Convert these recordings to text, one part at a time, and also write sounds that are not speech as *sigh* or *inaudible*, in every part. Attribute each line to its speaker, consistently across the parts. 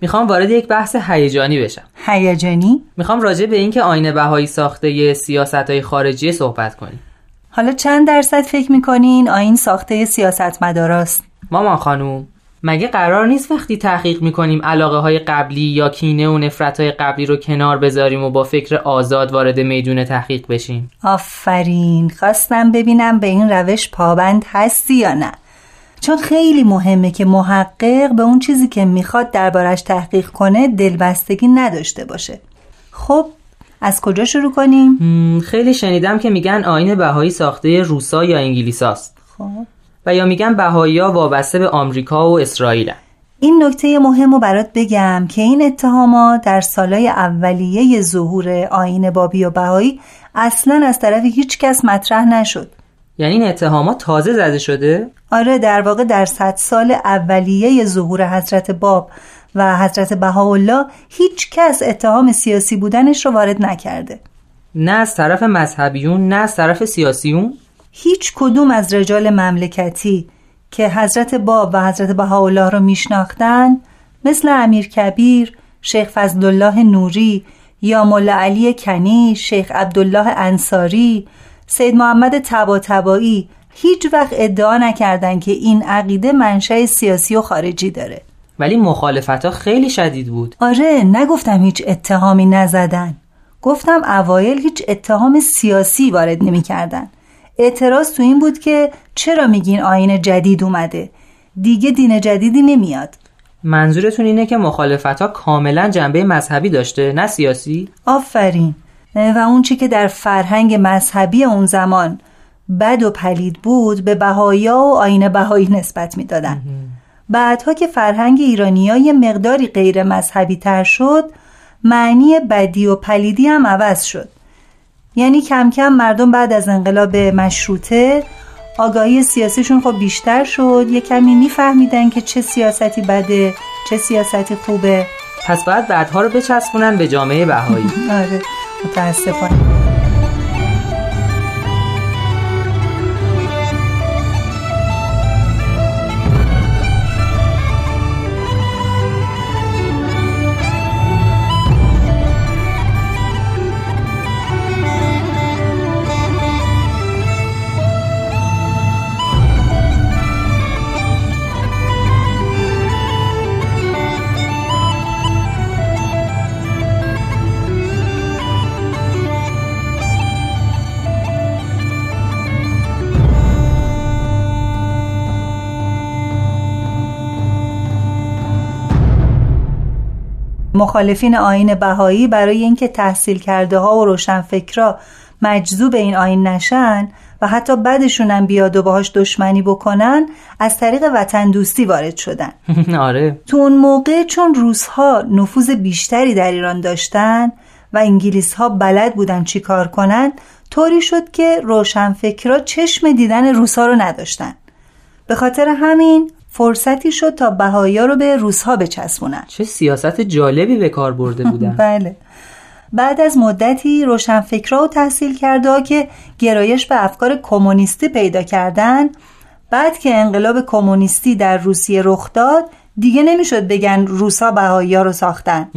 Speaker 1: می‌خوام وارد یک بحث هیجانی بشم.
Speaker 2: هیجانی؟
Speaker 1: می‌خوام راجع به اینکه آینه بهایی ساخته سیاست های خارجی صحبت کنیم.
Speaker 2: حالا چند درصد فکر می‌کنین آین ساخته سیاست مداراست
Speaker 1: مامان خانوم مگه قرار نیست وقتی تحقیق می‌کنیم علاقه های قبلی یا کینه و نفرت های قبلی رو کنار بذاریم و با فکر آزاد وارد میدون تحقیق بشیم؟
Speaker 2: آفرین. خواستم ببینم به این روش پابند هستی یا نه. چون خیلی مهمه که محقق به اون چیزی که می‌خواد دربارش تحقیق کنه دلبستگی نداشته باشه. خب از کجا شروع کنیم؟
Speaker 1: خیلی شنیدم که میگن آین بهایی ساخته روسا یا انگلیساست
Speaker 2: خب.
Speaker 1: و یا میگن بهایی ها وابسته به آمریکا و اسرائیل
Speaker 2: این نکته مهم رو برات بگم که این اتهامات در سالهای اولیه ظهور آین بابی و بهایی اصلا از طرف هیچ کس مطرح نشد.
Speaker 1: یعنی این اتهامات تازه زده شده؟
Speaker 2: آره در واقع در صد سال اولیه ظهور حضرت باب و حضرت بهاءالله هیچ کس اتهام سیاسی بودنش رو وارد نکرده
Speaker 1: نه از طرف مذهبیون نه از طرف سیاسیون
Speaker 2: هیچ کدوم از رجال مملکتی که حضرت باب و حضرت بهاءالله رو میشناختن مثل امیر کبیر، شیخ فضلالله نوری یا ملا علی کنی، شیخ عبدالله انصاری، سید محمد تباتبایی هیچ وقت ادعا نکردن که این عقیده منشأ سیاسی و خارجی داره.
Speaker 1: ولی مخالفت ها خیلی شدید بود.
Speaker 2: آره نگفتم هیچ اتهامی نزدن. گفتم اوایل هیچ اتهام سیاسی وارد نمی کردن. اعتراض تو این بود که چرا میگین آین جدید اومده؟ دیگه دین جدیدی نمیاد.
Speaker 1: منظورتون اینه که مخالفت ها کاملا جنبه مذهبی داشته نه سیاسی؟
Speaker 2: آفرین. و اون چی که در فرهنگ مذهبی اون زمان بد و پلید بود به بهایا و آین بهایی نسبت می‌دادن. بعدها که فرهنگ ایرانی های مقداری غیر مذهبی تر شد معنی بدی و پلیدی هم عوض شد. یعنی کم کم مردم بعد از انقلاب مشروطه آگاهی سیاسیشون خب بیشتر شد. یه کمی میفهمیدن که چه سیاستی بده چه سیاستی خوبه.
Speaker 1: پس بعد بعدها رو بچسبونن به جامعه بهایی.
Speaker 2: آره. متاسفانه. مخالفین آین بهایی برای اینکه تحصیل کرده ها و روشنفکرا مجذوب این آین نشن و حتی بعدشونم بیاد و باهاش دشمنی بکنن از طریق وطن دوستی وارد شدن. *laughs*
Speaker 1: آره.
Speaker 2: تو اون موقع چون روسها نفوذ بیشتری در ایران داشتن و انگلیس ها بلد بودن چی کار کنن طوری شد که روشنفکرا چشم دیدن روسها رو نداشتن. به خاطر همین فرصتی شد تا بهایا رو به روسها بچسبونن.
Speaker 1: چه سیاست جالبی به کار برده بودن. *laughs*
Speaker 2: بله. بعد از مدتی روشنفکرا و تحصیل کرده که گرایش به افکار کمونیستی پیدا کردن بعد که انقلاب کمونیستی در روسیه رخ داد دیگه نمی‌شد بگن روسا بهایی رو ساختن.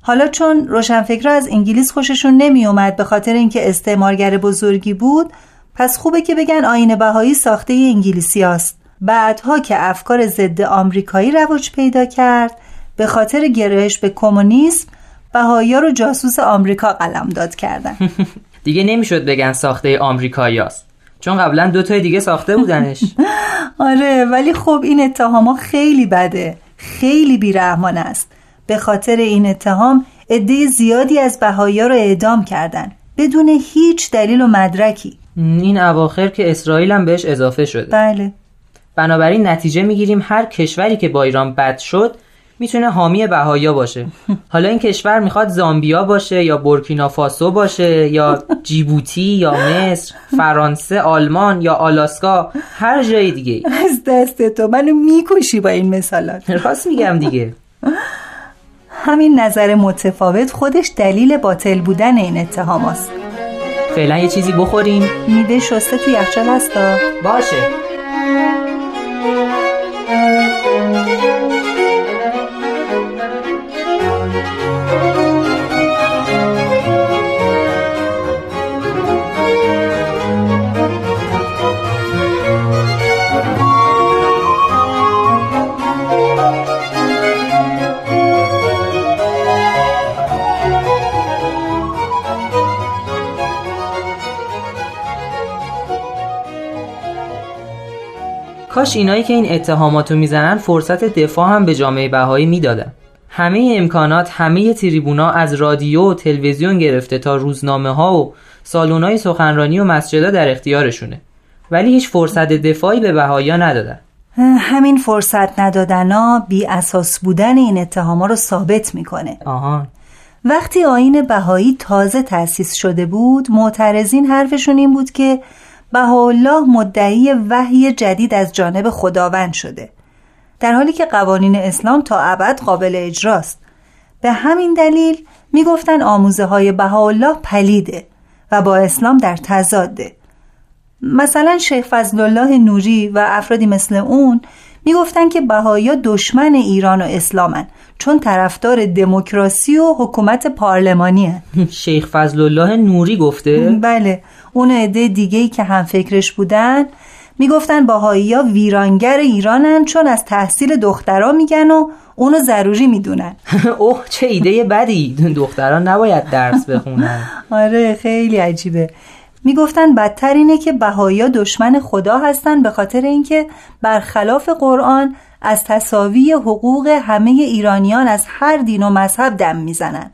Speaker 2: حالا چون روشنفکرا از انگلیس خوششون نمی اومد به خاطر اینکه استعمارگر بزرگی بود پس خوبه که بگن آین بهایی ساخته انگلیسی هست. بعدها که افکار ضد آمریکایی رواج پیدا کرد به خاطر گرایش به کمونیسم بهایی رو جاسوس آمریکا قلمداد کردن. *laughs*
Speaker 1: دیگه نمی‌شد بگن ساخته آمریکایی است چون قبلا دو تای دیگه ساخته بودنش. *laughs*
Speaker 2: آره ولی خب این اتهام خیلی بده. خیلی بیرحمان است. به خاطر این اتهام عده زیادی از بهایی رو اعدام کردن. بدون هیچ دلیل و مدرکی.
Speaker 1: این اواخر که اسرائیل هم بهش اضافه شده.
Speaker 2: بله.
Speaker 1: بنابراین نتیجه می‌گیریم هر کشوری که با ایران بد شد می‌تونه حامی بهایا باشه. *laughs* حالا این کشور می‌خواد زامبیا باشه یا بورکینافاسو باشه یا جیبوتی یا مصر فرانسه آلمان یا آلاسکا هر جای دیگه
Speaker 2: از دست تو. منو می‌کشی با این مثالات.
Speaker 1: راست میگم دیگه.
Speaker 2: همین نظر متفاوت خودش دلیل باطل بودن این اتهام است.
Speaker 1: فعلا یه چیزی بخوریم.
Speaker 2: میده شسته تو یخچال هستا.
Speaker 1: باشه. کاش اینایی که این اتهاماتو می‌زنن فرصت دفاع هم به جامعه بهایی می‌دادن. همه امکانات همه تریبونا از رادیو و تلویزیون گرفته تا روزنامه ها و سالن های سخنرانی و مسجدا در اختیارشونه. ولی هیچ فرصت دفاعی به بهایا ندادن.
Speaker 2: همین فرصت ندادنا بی اساس بودن این اتهاما رو ثابت می‌کنه.
Speaker 1: آهان
Speaker 2: وقتی آین بهایی تازه تأسیس شده بود معترضین حرفشون این بود که بهاءالله مدعی وحی جدید از جانب خداوند شده. در حالی که قوانین اسلام تا ابد قابل اجراست. به همین دلیل می‌گفتن آموزه های بهاءالله پلیده و با اسلام در تضاده. مثلا شیخ فضل الله نوری و افرادی مثل اون می‌گفتن که بهایا دشمن ایران و اسلامن چون طرفدار دموکراسی و حکومت پارلمانی هن. *laughs*
Speaker 1: شیخ فضل الله نوری گفته؟
Speaker 2: بله. اون عده دیگه ای که هم فکرش بودن می‌گفتن باهایی ها ویرانگر ایرانن چون از تحصیل دخترها میگن و اونو ضروری می‌دونن. *laughs*
Speaker 1: اوه چه ایده بدی. دختران نباید درس بخونن. *laughs*
Speaker 2: آره خیلی عجیبه. می‌گفتن بدتر اینه که بهایی دشمن خدا هستن به خاطر اینکه برخلاف قرآن از تصاوی حقوق همه ایرانیان از هر دین و مذهب دم می‌زنن.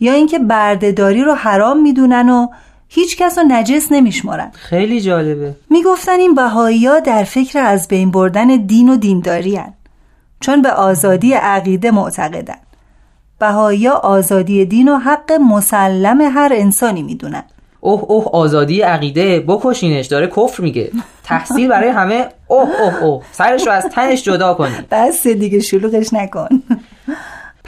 Speaker 2: یا اینکه بردهداری رو حرام می‌دونن و هیچ کس رو نجس نمیشمارن.
Speaker 1: خیلی جالبه.
Speaker 2: می‌گفتن این بهایی ها در فکر از بین بردن دین و دینداری هن. چون به آزادی عقیده معتقدن بهایی ها آزادی دین و حق مسلم هر انسانی می‌دونن.
Speaker 1: اوه اوه آزادی عقیده بکشینش داره کفر میگه. تحصیل برای همه اوه اوه اوه سرش رو از تنش جدا کنید
Speaker 2: بس دیگه شلوغش نکن.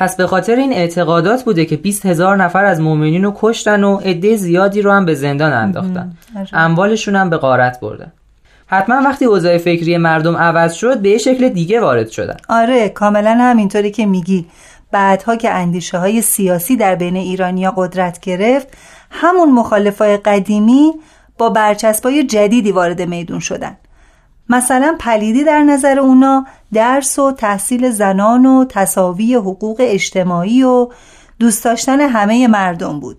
Speaker 1: پس به خاطر این اعتقادات بوده که 20 هزار نفر از مؤمنین رو کشتن و عده زیادی رو هم به زندان انداختن. اموالشون هم به غارت بردن حتما وقتی اوضاع فکری مردم عوض شد به یه شکل دیگه وارد شدن.
Speaker 2: آره کاملا همینطوری که میگی. بعدها که اندیشه های سیاسی در بین ایرانیا قدرت گرفت همون مخالفای قدیمی با برچسبای جدیدی وارد میدون شدن. مثلا پلیدی در نظر اونا درس و تحصیل زنان و تساوی حقوق اجتماعی و دوست داشتن همه مردم بود.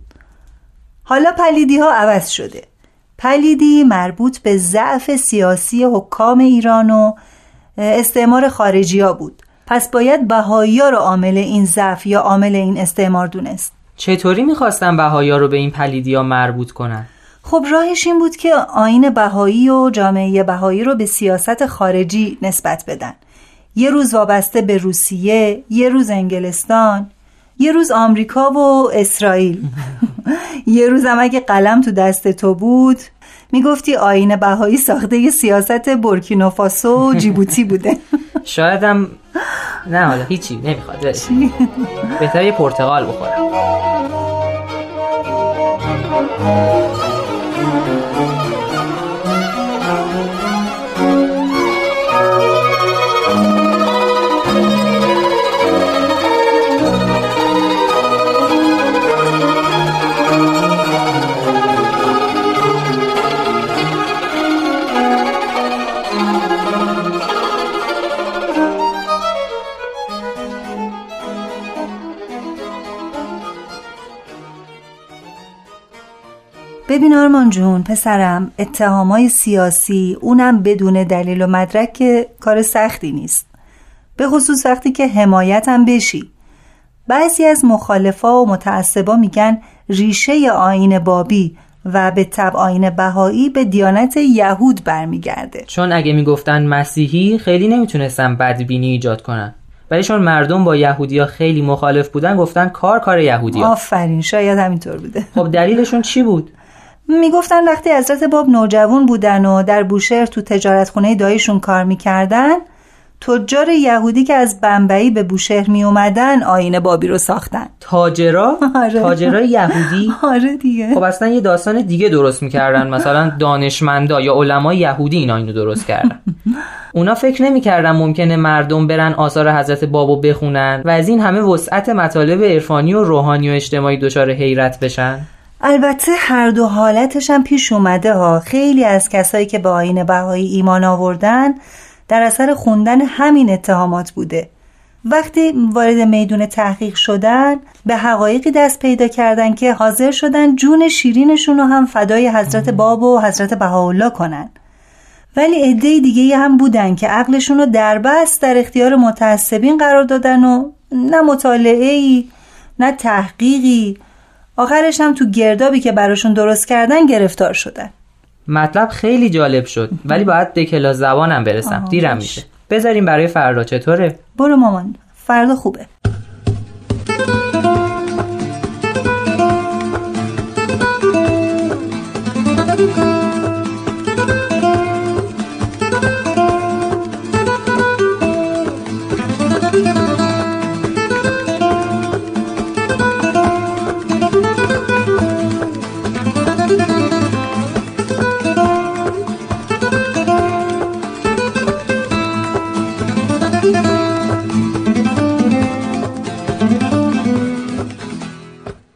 Speaker 2: حالا پلیدی ها عوض شده. پلیدی مربوط به ضعف سیاسی حکام ایران و استعمار خارجی ها بود. پس باید بهایی ها رو عامل این ضعف یا عامل این استعمار دونست.
Speaker 1: چطوری می‌خواستن بهایی رو به این پلیدی ها مربوط کنن؟
Speaker 2: خب راهش این بود که آیین بهایی و جامعه بهایی رو به سیاست خارجی نسبت بدن. یه روز وابسته به روسیه یه روز انگلستان یه روز آمریکا و اسرائیل. *laughs* یه روز هم اگه قلم تو دست تو بود می‌گفتی آین بهایی ساخته یه سیاست بورکینوفاسو و جیبوتی بوده. *laughs*
Speaker 1: شایدم نه حالا هیچی نمی‌خواد بهتر یه پرتغال بخورم. *laughs*
Speaker 2: ببین آرمان جون پسرم اتهامای سیاسی اونم بدون دلیل و مدرک که کار سختی نیست. به خصوص وقتی که حمایتم بشی. بعضی از مخالفا و متعصبا میگن ریشه آین بابی و به طب آین بهایی به دیانت یهود برمیگرده.
Speaker 1: چون اگه می‌گفتن مسیحی خیلی نمی‌تونستن بدبینی ایجاد کنن. ولی چون مردم با یهودیا خیلی مخالف بودن گفتن کار کار یهودیا
Speaker 2: آفرین شاید همینطور بوده.
Speaker 1: خب دلیلشون چی بود؟
Speaker 2: می‌گفتن وقتی حضرت باب نوجوان بودن و در بوشهر تو تجارت خونه دایشون کار می‌کردن تجار یهودی که از بمبئی به بوشهر می اومدن آینه بابی رو ساختن.
Speaker 1: تاجرا؟ *laughs*
Speaker 2: آره.
Speaker 1: تاجرای یهودی؟
Speaker 2: آره دیگه.
Speaker 1: خب اصلا یه داستان دیگه درست می‌کردن. مثلا دانشمندا یا علمای یهودی اینا اینو درست کردن. اونا فکر نمی‌کردن ممکنه مردم برن آثار حضرت بابو بخونن و از این همه وسعت مطالب عرفانی و روحانی و اجتماعی دچار حیرت بشن.
Speaker 2: البته هر دو حالتش هم پیش اومده ها. خیلی از کسایی که به آین بهایی ایمان آوردن در اثر خوندن همین اتهامات بوده. وقتی وارد میدون تحقیق شدن به حقایقی دست پیدا کردن که حاضر شدن جون شیرینشون رو هم فدای حضرت باب و حضرت بهاءالله کنن. ولی عده دیگه هم بودن که عقلشون رو دربست در اختیار متعصبین قرار دادن و نه مطالعه نه تحقیقی. آخرش هم تو گردابی که براشون درست کردن گرفتار شدن.
Speaker 1: مطلب خیلی جالب شد ولی باید به کلاس زبانم برسم. دیرم میشه. بذاریم برای فردا. چطوره؟
Speaker 2: برو مامان. فردا خوبه.